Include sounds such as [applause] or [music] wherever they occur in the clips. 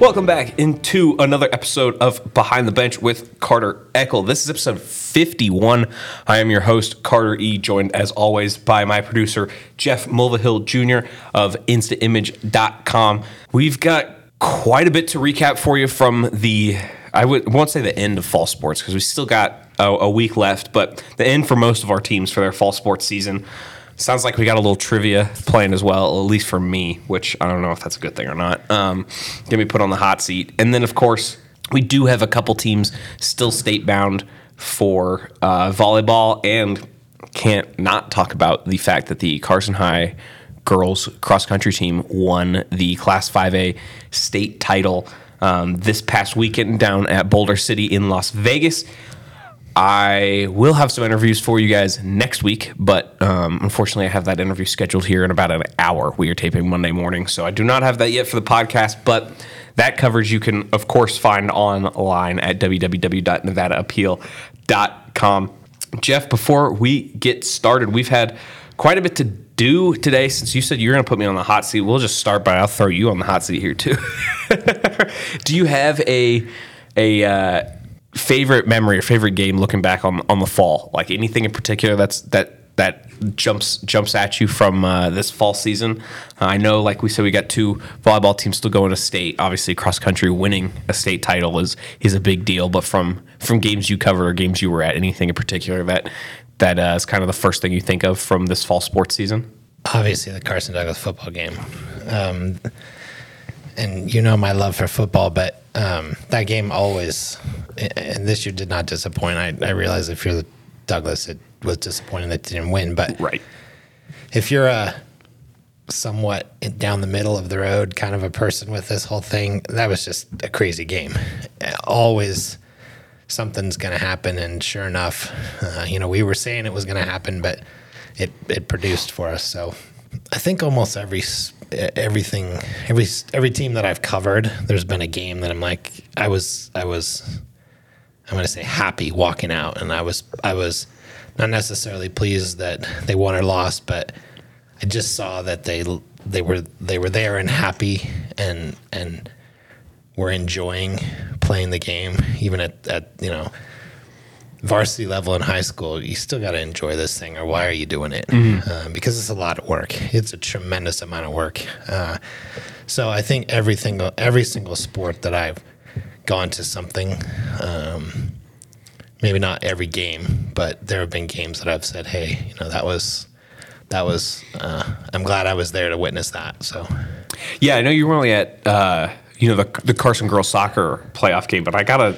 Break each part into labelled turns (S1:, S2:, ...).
S1: Welcome back into another episode of Behind the Bench with Carter Eckl. This is episode 51. I am your host, Carter E., joined as always by my producer, Jeff Mulvihill Jr. of InstaImage.com. We've got quite a bit to recap for you from the, I won't say the end of fall sports because we still got a, a week left, but the end for most of our teams for their fall sports season. Sounds like we got a little trivia playing as well, at least for me, which I don't know if that's a good thing or not. Um, me put on the hot seat. And then, of course, we do have a couple teams still state bound for uh, volleyball, and can't not talk about the fact that the Carson High girls cross country team won the Class 5A state title um, this past weekend down at Boulder City in Las Vegas. I will have some interviews for you guys next week, but um, unfortunately, I have that interview scheduled here in about an hour. We are taping Monday morning, so I do not have that yet for the podcast, but that coverage you can, of course, find online at www.nevadaappeal.com. Jeff, before we get started, we've had quite a bit to do today since you said you're going to put me on the hot seat. We'll just start by I'll throw you on the hot seat here, too. [laughs] do you have a, a, uh, favorite memory or favorite game looking back on on the fall? Like anything in particular that's that that jumps jumps at you from uh, this fall season? Uh, I know, like we said, we got two volleyball teams still going to state. Obviously, cross country winning a state title is is a big deal. But from from games you covered or games you were at, anything in particular that that uh, is kind of the first thing you think of from this fall sports season?
S2: Obviously, the Carson Douglas football game. Um, and you know my love for football, but um, that game always, and this year did not disappoint. I, I realize if you're the Douglas, it was disappointing that didn't win, but
S1: right.
S2: if you're a somewhat down the middle of the road kind of a person with this whole thing, that was just a crazy game. Always something's going to happen, and sure enough, uh, you know, we were saying it was going to happen, but it it produced for us. So I think almost every everything every every team that I've covered, there's been a game that I'm like I was I was I'm going to say happy walking out, and I was I was not necessarily pleased that they won or lost, but I just saw that they they were they were there and happy and and were enjoying playing the game, even at, at you know varsity level in high school, you still got to enjoy this thing, or why are you doing it? Mm-hmm. Uh, because it's a lot of work. It's a tremendous amount of work. Uh, so I think every single every single sport that I've gone to something, um, maybe not every game, but there have been games that I've said, "Hey, you know, that was." That was. Uh, I'm glad I was there to witness that. So,
S1: yeah, I know you were only at uh, you know the the Carson girls soccer playoff game, but I gotta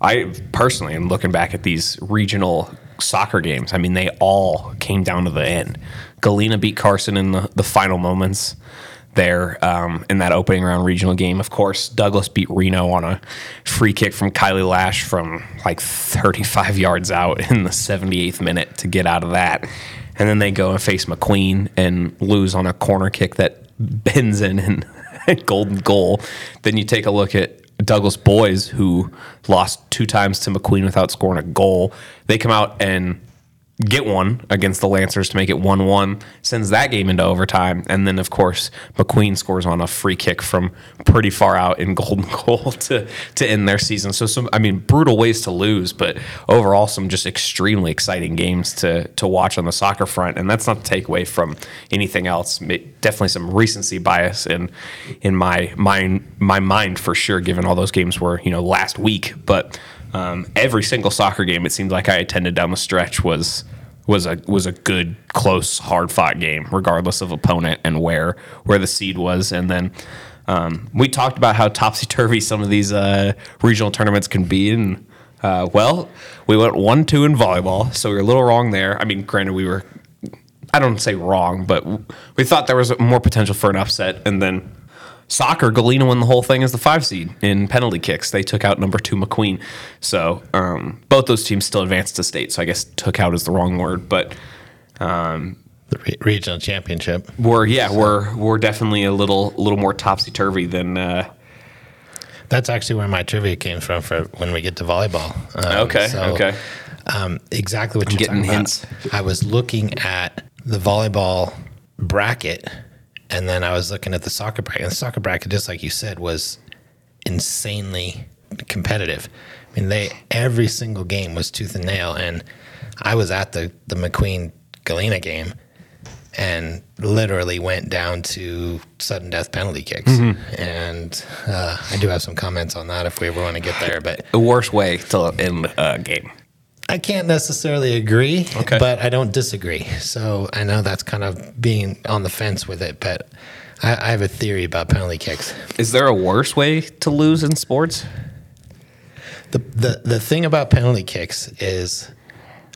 S1: I personally am looking back at these regional soccer games. I mean, they all came down to the end. Galena beat Carson in the, the final moments there um, in that opening round regional game. Of course, Douglas beat Reno on a free kick from Kylie Lash from like 35 yards out in the 78th minute to get out of that. And then they go and face McQueen and lose on a corner kick that [laughs] bends in and golden goal. Then you take a look at Douglas boys who lost two times to McQueen without scoring a goal. They come out and get one against the Lancers to make it 1 1, sends that game into overtime. And then, of course, McQueen scores on a free kick from pretty far out in [laughs] golden goal to, to end their season. So, some, I mean, brutal ways to lose, but overall, some just extremely exciting games to, to watch on the soccer front. And that's not to take away from anything else. Definitely some recency bias in, in my mind, my mind for sure, given all those games were, you know, last week. But um, every single soccer game it seemed like I attended down the stretch was was a was a good, close, hard fought game, regardless of opponent and where where the seed was. And then um, we talked about how topsy turvy some of these uh, regional tournaments can be. And uh, well, we went one two in volleyball, so we were a little wrong there. I mean, granted, we were I don't say wrong, but we thought there was more potential for an upset, and then soccer, Galena won the whole thing as the five seed in penalty kicks. They took out number two McQueen. So um, both those teams still advanced to state. So I guess took out is the wrong word, but um,
S2: the re- regional championship.
S1: We're yeah, we're we're definitely a little little more topsy turvy than. Uh,
S2: that's actually where my trivia came from for when we get to volleyball.
S1: Um, okay. So, okay.
S2: Um, exactly what
S1: I'm
S2: you're
S1: getting hints.
S2: About. I was looking at the volleyball bracket and then I was looking at the soccer bracket. And the soccer bracket, just like you said, was insanely competitive. I mean, they every single game was tooth and nail, and I was at the the McQueen Galena game, and literally went down to sudden death penalty kicks. And uh, I do have some comments on that if we ever want to get there, but [laughs]
S1: The worst way to end a game.
S2: I can't necessarily agree,
S1: Okay.
S2: but I don't disagree. So I know that's kind of being on the fence with it, but I, I have a theory about penalty kicks.
S1: Is there a worse way to lose in sports?
S2: The, the the thing about penalty kicks is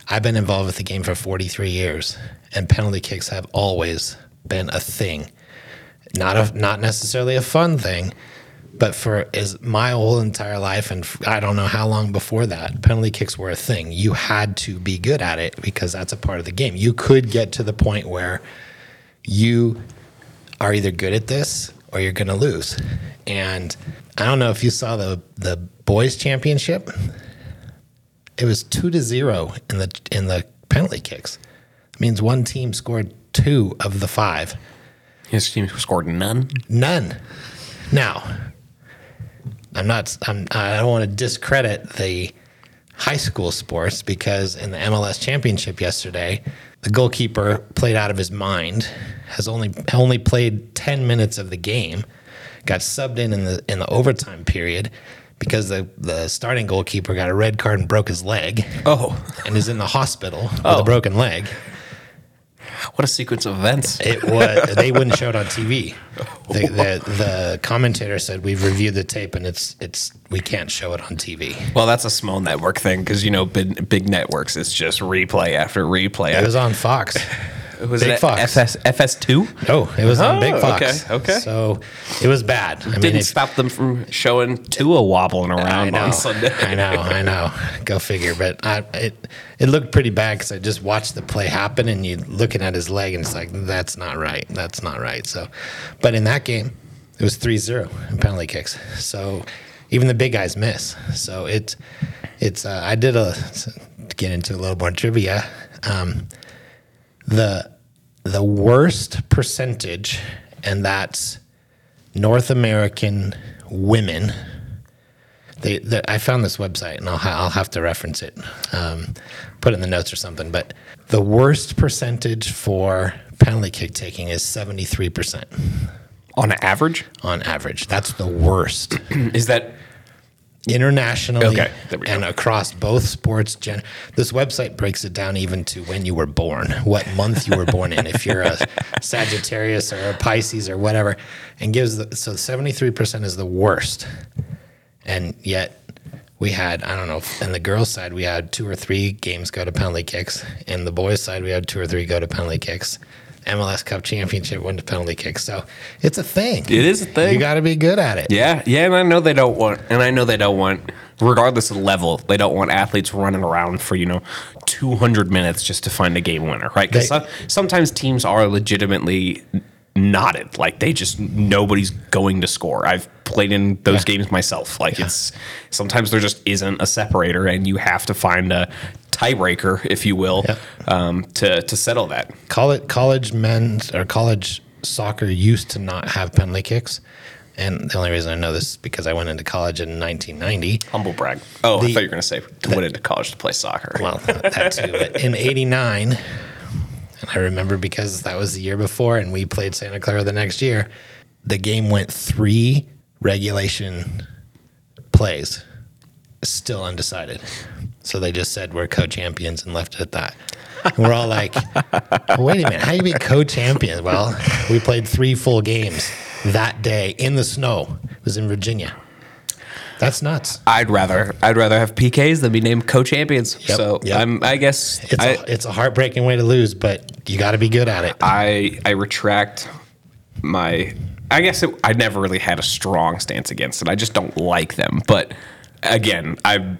S2: I've been involved with the game for 43 years, and penalty kicks have always been a thing. Not a not necessarily a fun thing, but for is my whole entire life, and i don't know how long before that, penalty kicks were a thing. You had to be good at it because that's a part of the game. You could get to the point where you are either good at this or you're going to lose. And I don't know if you saw the the boys championship. It was two to zero in the in the penalty kicks. It means one team scored two of the five.
S1: His team scored none.
S2: None. Now, I'm not. I'm, I don't want to discredit the high school sports because in the MLS championship yesterday, the goalkeeper played out of his mind. Has only only played 10 minutes of the game. Got subbed in in the in the overtime period because the the starting goalkeeper got a red card and broke his leg
S1: Oh,
S2: and is in the hospital with
S1: Oh.
S2: a broken leg.
S1: What a sequence of events.
S2: It was they wouldn't show it on TV. The, the the commentator said we've reviewed the tape and it's it's we can't show it on TV.
S1: Well, that's a small network thing because you know big, big networks. It's just replay after replay.
S2: It was on Fox.
S1: Was
S2: Big
S1: it
S2: Fox.
S1: FS FS two?
S2: No, it was on
S1: Oh,
S2: Big Fox.
S1: okay, okay.
S2: So it was bad. I mean,
S1: Didn't stop them from showing Tua wobbling
S2: I
S1: around
S2: know,
S1: on Sunday.
S2: I know, I know. [laughs] Go figure. But I, it it looked pretty bad because I just watched the play happen, and you looking at his leg, and it's like that's not right. That's not right. So, but in that game, it was 3-0 in penalty kicks. So even the big guys miss. So it's it's. Uh, I did a to get into a little more trivia. Um, the the worst percentage, and that's North American women they, the, I found this website, and I'll, ha- I'll have to reference it, um, put it in the notes or something. But the worst percentage for penalty kick taking is seventy three percent
S1: On average,
S2: on average. That's the worst [clears throat]
S1: is that
S2: internationally
S1: Okay, we go.
S2: and across both sports. Gen- this website breaks it down even to when you were born, what month you were born in. If you're a [laughs] Sagittarius or a Pisces or whatever, and gives the, so seventy three percent is the worst, and yet. We had, I don't know, in the girls' side, we had two or three games go to penalty kicks. In the boys' side, we had two or three go to penalty kicks. MLS Cup Championship went to penalty kicks. So it's a thing.
S1: It is a thing.
S2: You got to be good at it.
S1: Yeah, yeah, and I know they don't want, and I know they don't want, regardless of level, they don't want athletes running around for you know, two hundred minutes just to find a game winner, right? Because sometimes teams are legitimately knotted, like they just nobody's going to score. I've played in those games myself. Like it's sometimes there just isn't a separator, and you have to find a tiebreaker, if you will,
S2: Yeah.
S1: um, to to settle that.
S2: college college men's or college soccer used to not have penalty kicks. And the only reason I know this is because I went into college in 1990.
S1: Humble brag. Oh, I thought you were going to say went into college to play soccer.
S2: Well, that too. But in 89, and I remember because that was the year before and we played Santa Clara the next year, the game went three regulation plays, still undecided. So they just said we're co-champions and left it at that. And we're all like, [laughs] wait a minute, how do you be co-champions? Well, we played three full games that day in the snow. It was in Virginia. That's nuts.
S1: I'd rather I'd rather have PKs than be named co-champions.
S2: Yep,
S1: so
S2: yep.
S1: I'm I guess
S2: It's
S1: I,
S2: a it's a heartbreaking way to lose, but you got to be good at it.
S1: I I retract my. I guess it, I never really had a strong stance against it. I just don't like them. But again, I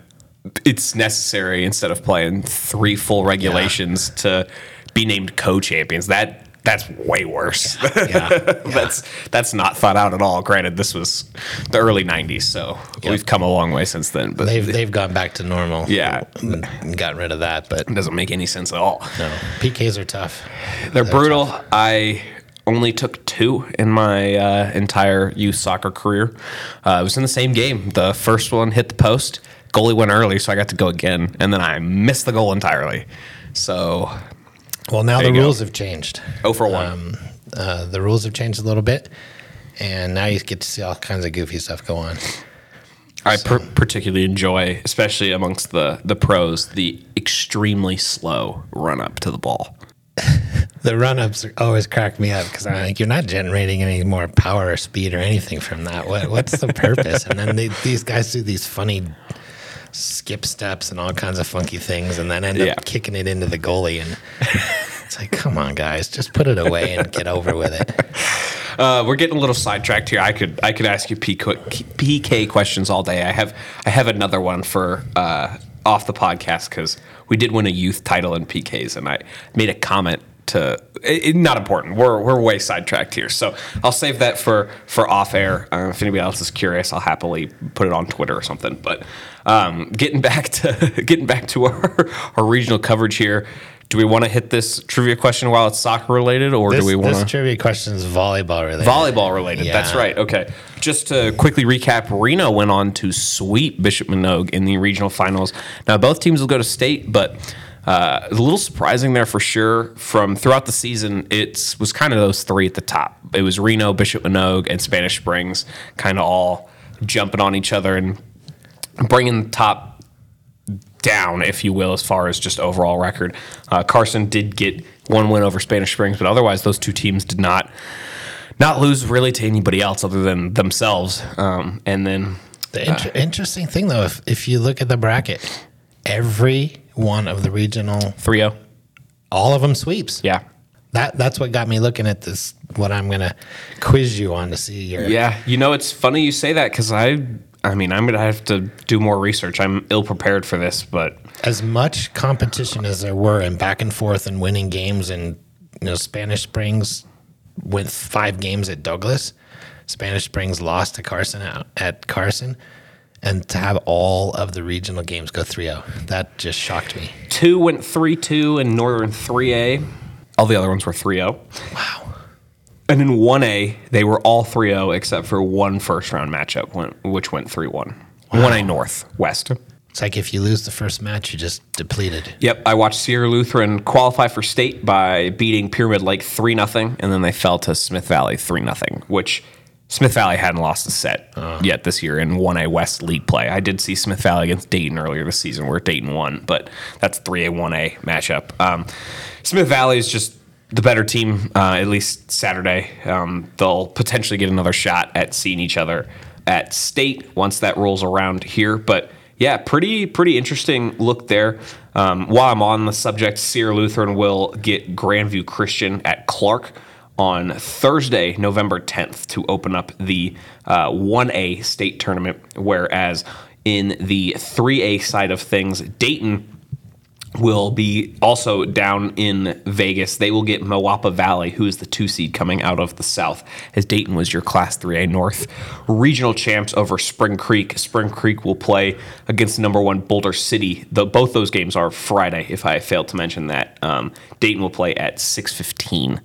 S1: it's necessary instead of playing three full regulations to be named co-champions. That that's way worse. [laughs]
S2: Yeah,
S1: that's that's not thought out at all. Granted, this was the early '90s, so we've come a long way since then. But
S2: They've they've gone back to normal.
S1: Yeah.
S2: and gotten rid of that. But
S1: it doesn't make any sense at all.
S2: no, PKs are tough.
S1: They're brutal. I only took two in my uh, entire youth soccer career. Uh, it was in the same game. The first one hit the post. Goalie went early, so I got to go again, and then I missed the goal entirely. So,
S2: Well, now
S1: There
S2: the
S1: you go.
S2: rules have changed.
S1: oh for one.
S2: Um, uh, the rules have changed a little bit, and now you get to see all kinds of goofy stuff go on.
S1: I per- particularly enjoy, especially amongst the the pros, the extremely slow run up to the ball. [laughs]
S2: The run ups always crack me up because I'm like, you're not generating any more power or speed or anything from that. What, what's the purpose? and then they, these guys do these funny skip steps and all kinds of funky things and then end
S1: Yeah.
S2: up kicking it into the goalie. And it's like, come on, guys, just put it away and get over with it. [laughs]
S1: Uh, we're getting a little sidetracked here. I could I could ask you PK, questions all day. I have I have another one for uh, off the podcast because we did win a youth title in PKs, and I made a comment to it- not important. We're we're way sidetracked here, so I'll save that for for off air. Uh, if anybody else is curious, I'll happily put it on Twitter or something. But um, getting back to [laughs] getting back to our [laughs] our regional coverage here. Do we want to hit this trivia question while it's soccer related, or
S2: This,
S1: do we want
S2: this trivia question is volleyball related.
S1: Volleyball related. That's right. Okay. Just to quickly recap, Reno went on to sweep Bishop Manogue in the regional finals. Now, both teams will go to state, but uh, a little surprising there for sure. From throughout the season, it was kind of those three at the top. It was Reno, Bishop Manogue, and Spanish Springs, kind of all jumping on each other and bringing the top down, if you will, as far as just overall record. Uh, Carson did get one win over Spanish Springs, but otherwise, those two teams did not not lose really to anybody else other than themselves. Um, and then
S2: The inter- interesting thing, though, if, if you look at the bracket, every one of the regional,
S1: 3 0.
S2: all of them sweeps.
S1: Yeah.
S2: That that's what got me looking at this. What I'm gonna quiz you on to see your.
S1: Yeah. You know, it's funny you say that because I. I mean, I'm gonna have to do more research. I'm ill prepared for this, but
S2: As much competition as there were and back and forth and winning games, and you know, Spanish Springs went five games at Douglas. Spanish Springs lost to Carson at, at Carson, and to have all of the regional games go 3-0, that just shocked me.
S1: two went 3 2 and Northern 3A. All the other ones were 3 0.
S2: Wow.
S1: And in 1A, they were all 3 0 except for one first round matchup, went- which went 3 1. 1A North, West.
S2: It's like if you lose the first match, you just depleted.
S1: Yep, I watched Sierra Lutheran qualify for state by beating Pyramid Lake 3 0, and then they fell to Smith Valley 3 0, which Smith Valley hadn't lost a set yet this year in 1A West League play. I did see Smith Valley against Dayton earlier this season where Dayton won, but that's 3A 1A matchup. Um, Smith Valley is just the better team, uh, at least Saturday. Um, they'll potentially get another shot at seeing each other at state once that rolls around here. But yeah, pretty pretty interesting look there. Um, while I'm on the subject, Sierra Lutheran will get Grandview Christian at Clark on Thursday, November 10th, to open up the uh, 1A state tournament. Whereas in the 3A side of things, Dayton will be also down in Vegas. They will get Moapa Valley, who is the two seed coming out of the South, as Dayton was your Class 3A North regional champs over Spring Creek. Spring Creek will play against number one Boulder City. The, both those games are Friday, if I failed to mention that. Um, Dayton will play at 6:15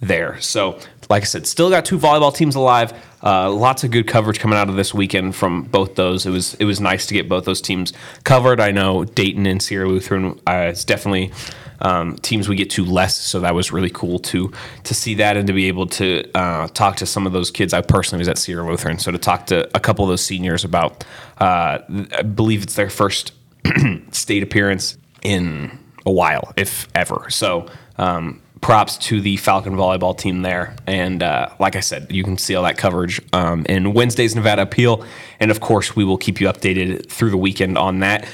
S1: there. So, like I said, still got two volleyball teams alive. Uh, lots of good coverage coming out of this weekend from both those. It was it was nice to get both those teams covered. I know Dayton and Sierra Lutheran uh, it's definitely um, teams we get to less, so that was really cool to to see that and to be able to uh, talk to some of those kids. I personally was at Sierra Lutheran, so to talk to a couple of those seniors about, uh, I believe it's their first [clears throat] state appearance in a while, if ever. So um, props to the Falcon volleyball team there. And uh, like I said, you can see all that coverage um, in Wednesday's Nevada Appeal. And of course, we will keep you updated through the weekend on that.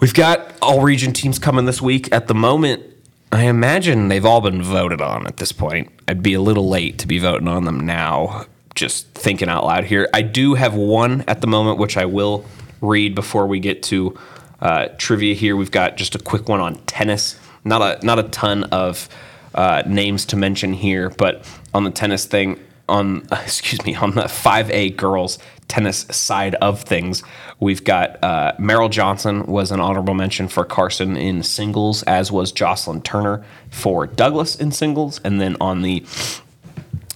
S1: We've got all region teams coming this week. At the moment, I imagine they've all been voted on at this point. I'd be a little late to be voting on them now, just thinking out loud here. I do have one at the moment, which I will read before we get to uh, trivia here. We've got just a quick one on tennis. Not a not a ton of uh, names to mention here, but on the tennis thing, on [laughs] excuse me, on the 5A girls tennis side of things, we've got uh, Johnson was an honorable mention for Carson in singles, as was Jocelyn Turner for Douglas in singles, and then on the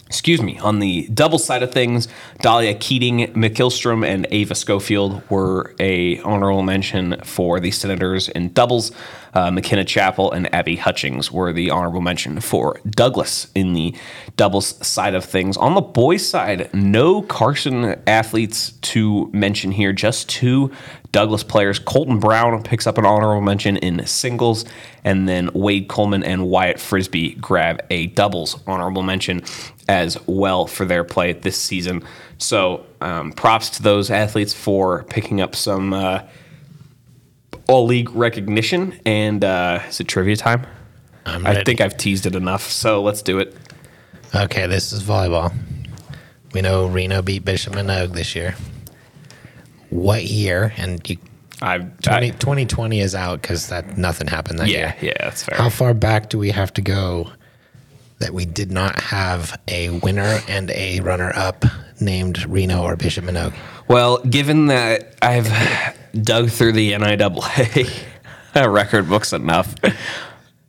S1: excuse me, on the double side of things, Dahlia Keating, McKillstrom, and Ava Schofield were a honorable mention for the Senators in doubles. Uh, McKenna Chapel and Abby Hutchings were the honorable mention for Douglas in the doubles side of things. On the boys' side, no Carson athletes to mention here, just two Douglas players. Colton Brown picks up an honorable mention in singles, and then Wade Coleman and Wyatt Frisbee grab a doubles honorable mention as well for their play this season. So, um, props to those athletes for picking up some uh, all league recognition. And uh, is it trivia time?
S2: I'm
S1: I think I've teased it enough, so let's do it.
S2: Okay, this is volleyball. We know Reno beat Bishop Manogue this year. What year? And you,
S1: I've
S2: 20,
S1: I,
S2: 2020 is out because that nothing happened that
S1: yeah,
S2: year.
S1: yeah, that's fair.
S2: How far back do we have to go that we did not have a winner and a runner up named Reno or Bishop Manogue?
S1: Well, given that I've dug through the NIAA [laughs] record books enough,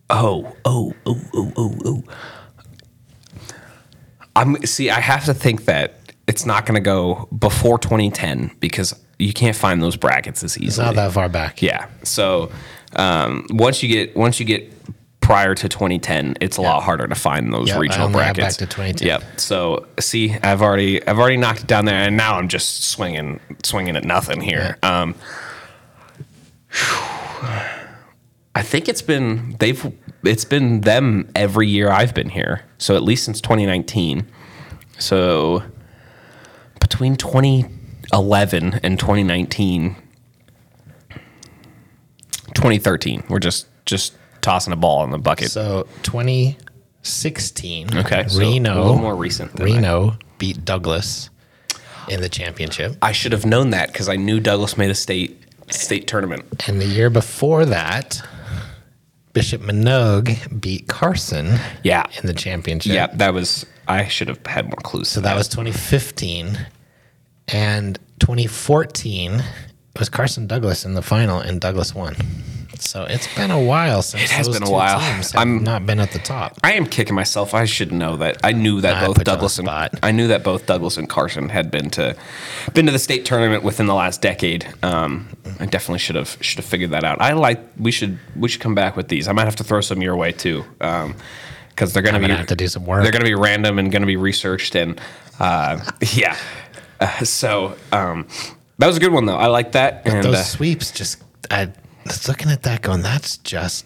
S1: oh, oh, oh, oh, oh, oh. I'm see. I have to think that it's not going to go before 2010 because you can't find those brackets as
S2: It's
S1: easily.
S2: not that far back.
S1: Yeah. So um, once you get once you get prior to 2010, it's a lot harder to find those
S2: Yep,
S1: regional brackets.
S2: back to 2010.
S1: Yep. So see, I've already I've already knocked it down there, and now I'm just swinging swinging at nothing here. Um, I think it's been they've it's been them every year I've been here. So at least since 2019. So between 2011 and 2019 2013 we're just just tossing a ball in the bucket
S2: So 2016,
S1: Okay, so
S2: Reno,
S1: a little more recent than
S2: Reno beat Douglas in the championship.
S1: i should have known that because i knew douglas made a state state tournament
S2: And the year before that, Bishop Manogue beat Carson
S1: yeah
S2: in the championship.
S1: yeah that was i should have had more clues
S2: So that was 2015. And 2014 it was Carson Douglas in the final, and Douglas won. So it's been a while since
S1: It has
S2: those
S1: been a
S2: two
S1: while. I'm-
S2: not been at the top.
S1: I am kicking myself. I should know that. I knew that both
S2: put you on
S1: Douglas and. I knew that both Douglas and Carson had been to been to the state tournament within the last decade. Um, I definitely should have should have figured that out. I like we should we should come back with these. I might have to throw some your way too, because they're going to be
S2: have to do some work.
S1: They're going to be random and going to be researched and uh, [laughs] yeah. Uh, [laughs] so um, that was a good one though. I like that. and
S2: Those
S1: uh,
S2: sweeps just I was looking at that going, that's just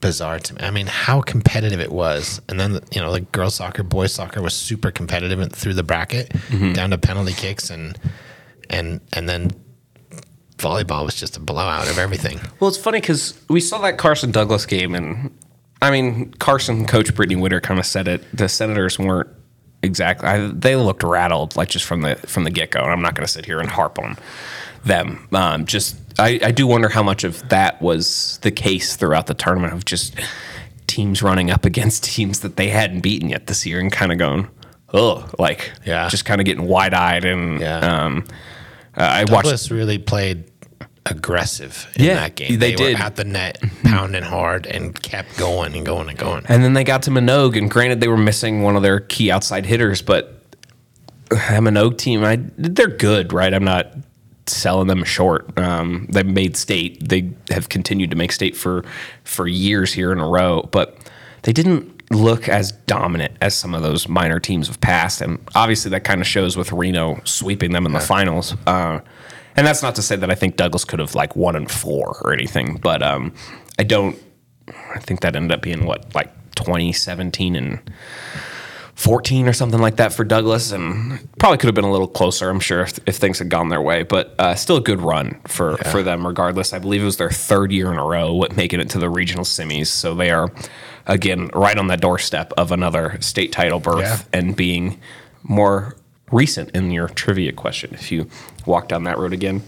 S2: bizarre to me. I mean, how competitive it was. And then you know, like girls soccer, boys soccer was super competitive and through the bracket
S1: Mm-hmm.
S2: down to penalty kicks and and and then volleyball was just a blowout of everything.
S1: Well, it's funny because we saw that Carson Douglas game, and I mean, Carson coach Brittany Witter kind of said it. The Senators weren't exactly. I, they looked rattled, like just from the from the get go. And I'm not going to sit here and harp on them. Um, just I, I do wonder how much of that was the case throughout the tournament of just teams running up against [laughs] teams that they hadn't beaten yet this year, and kind of going, oh, like
S2: Yeah.
S1: just kind of getting wide eyed and
S2: Yeah.
S1: um, uh, I watched.
S2: Douglas really played aggressive in
S1: Yeah,
S2: that game.
S1: they
S2: were
S1: did.
S2: at the net, pounding hard, and kept going and going and going.
S1: And then they got to Manogue, and granted, they were missing one of their key outside hitters, but [sighs] a Manogue team, I, they're good, right? I'm not selling them short. Um, they made state. They have continued to make state for for years here in a row, but they didn't look as dominant as some of those minor teams have passed. And obviously, that kind of shows with Reno sweeping them in the finals. Uh, and that's not to say that I think Douglas could have like one and four or anything, but um, I don't. I think that ended up being what like 2017 and 14 or something like that for Douglas, and probably could have been a little closer. I'm sure if, if things had gone their way, but uh, still a good run for for them. Regardless, I believe it was their third year in a row with making it to the regional semis, so they are again right on the doorstep of another state title berth
S2: Yeah.
S1: and being more recent in your trivia question. If you walk down that road again,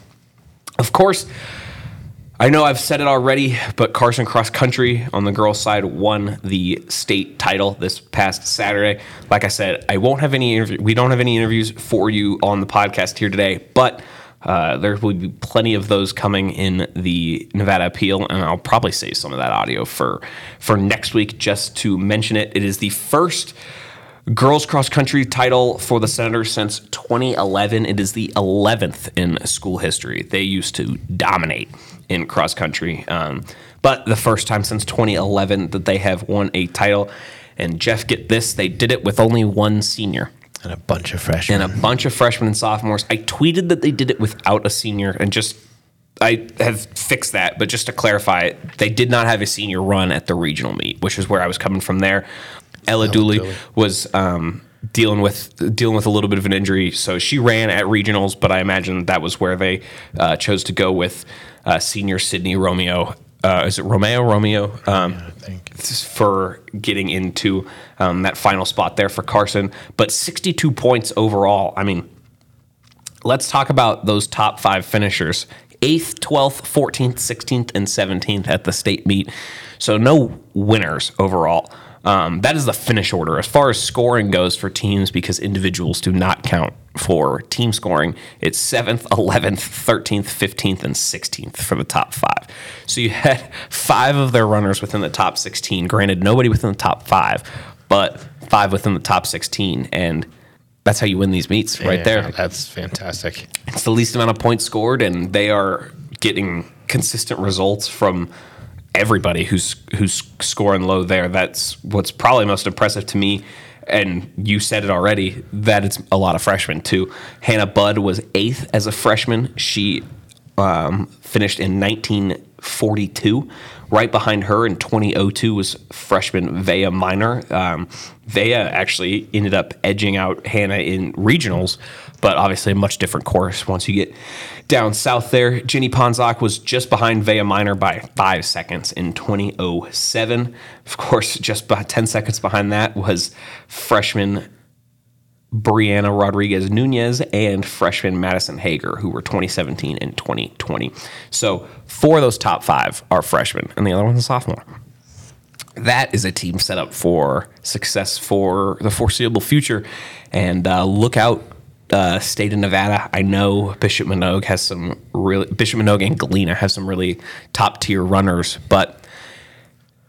S1: of course. I know I've said it already, but Carson Cross Country on the girls' side won the state title this past Saturday. Like I said, I won't have any interview. We don't have any interviews for you on the podcast here today, but uh, there will be plenty of those coming in the Nevada appeal, and I'll probably save some of that audio for for next week just to mention it. It is the first girls cross country title for the Senators since 2011. It is the 11th in school history. They used to dominate in cross country, um, but the first time since 2011 that they have won a title. And Jeff, get this, they did it with only one senior
S2: And a bunch of freshmen.
S1: and a bunch of freshmen and sophomores. I tweeted that they did it without a senior, and just I have fixed that. But just to clarify, they did not have a senior run at the regional meet, which is where I was coming from there. Ella Dooley
S2: Dooley.
S1: was um, dealing with dealing with a little bit of an injury, so she ran at regionals. But I imagine that was where they uh, chose to go with uh, senior Sydney Romeo. Uh, is it Romeo? Romeo? Um,
S2: I think.
S1: for getting into um, that final spot there for Carson. But 62 points overall. I mean, let's talk about those top five finishers 8th, 12th, 14th, 16th, and 17th at the state meet. So no winners overall. Um, that is the finish order. As far as scoring goes for teams, because individuals do not count for team scoring, it's 7th, 11th, 13th, 15th, and 16th for the top five. So you had [laughs] five of their runners within the top 16. Granted, nobody within the top five, but five within the top 16. And that's how you win these meets right
S2: Yeah,
S1: there.
S2: That's fantastic.
S1: It's the least amount of points scored, and they are getting consistent results from everybody who's who's scoring low there. That's what's probably most impressive to me. And you said it already that it's a lot of freshmen too. Hannah Budd was eighth as a freshman. She um, finished in 1942. Right behind her in 2002 was freshman Vea Minor. Um, Vea actually ended up edging out Hannah in regionals, but obviously a much different course once you get down south there. Jenny Ponzak was just behind Vea Minor by five seconds in 2007. Of course, just about 10 seconds behind that was freshman Brianna Rodriguez Nunez and freshman Madison Hager, who were 2017 and 2020. So four of those top five are freshmen, and the other one's a sophomore. That is a team set up for success for the foreseeable future. And uh, look out, uh, state of Nevada. I know Bishop Manogue has some really Bishop Manogue and Galena have some really top tier runners, but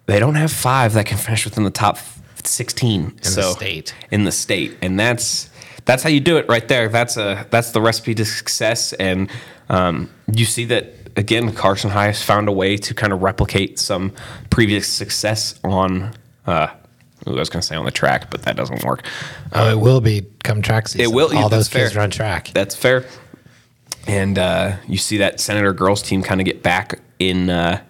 S1: they don't have five that can finish within the top 16 in
S2: the state.
S1: in the state, and that's that's how you do it right there. That's a that's the recipe to success, and um, you see that again. Carson High has found a way to kind of replicate some previous success on. Uh, ooh, I was going to say on the track, but that doesn't work.
S2: Oh, it will be come track season.
S1: It will, yeah,
S2: All those
S1: that's fair.
S2: kids run track.
S1: That's fair. And uh, you see that Senator girls team kind of get back in uh,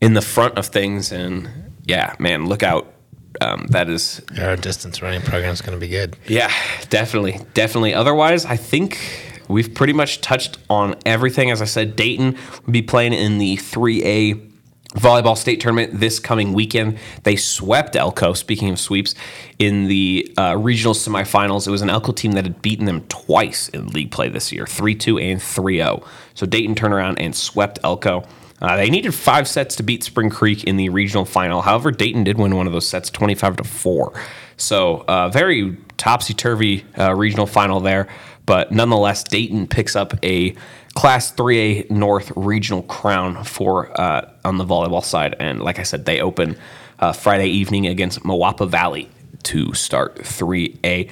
S1: in the front of things, and yeah, man, look out. Um, that is
S2: Our distance running program is going to be good.
S1: yeah, definitely, definitely. Otherwise, I think we've pretty much touched on everything. As I said, Dayton will be playing in the 3A volleyball state tournament this coming weekend. They swept Elko. Speaking of sweeps, in the uh, regional semifinals, it was an Elko team that had beaten them twice in league play this year, 3-2 and 3-0. So Dayton turned around and swept Elko. Uh, they needed five sets to beat Spring Creek in the regional final. However, Dayton did win one of those sets, twenty-five to four. So, uh, very topsy turvy uh, regional final there. But nonetheless, Dayton picks up a Class 3A North regional crown for uh, on the volleyball side. And like I said, they open uh, Friday evening against Moapa Valley to start 3A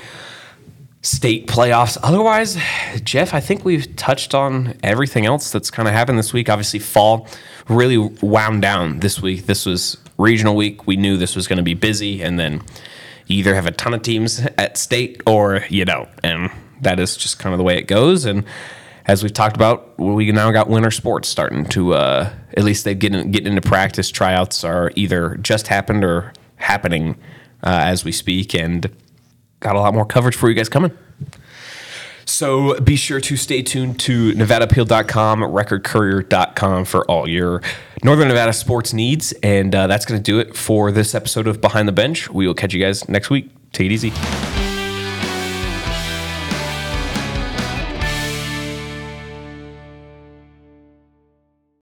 S1: state playoffs. Otherwise, Jeff, I think we've touched on everything else that's kind of happened this week. Obviously, fall really wound down this week. This was regional week. We knew this was going to be busy, and then either have a ton of teams at state or you don't. And that is just kind of the way it goes. And as we've talked about, we now got winter sports starting to, uh, at least they get in, getting into practice. Tryouts are either just happened or happening uh, as we speak. And got a lot more coverage for you guys coming. So be sure to stay tuned to NevadaAppeal.com, RecordCourier.com for all your Northern Nevada sports needs. And uh, that's going to do it for this episode of Behind the Bench. We will catch you guys next week. Take it easy.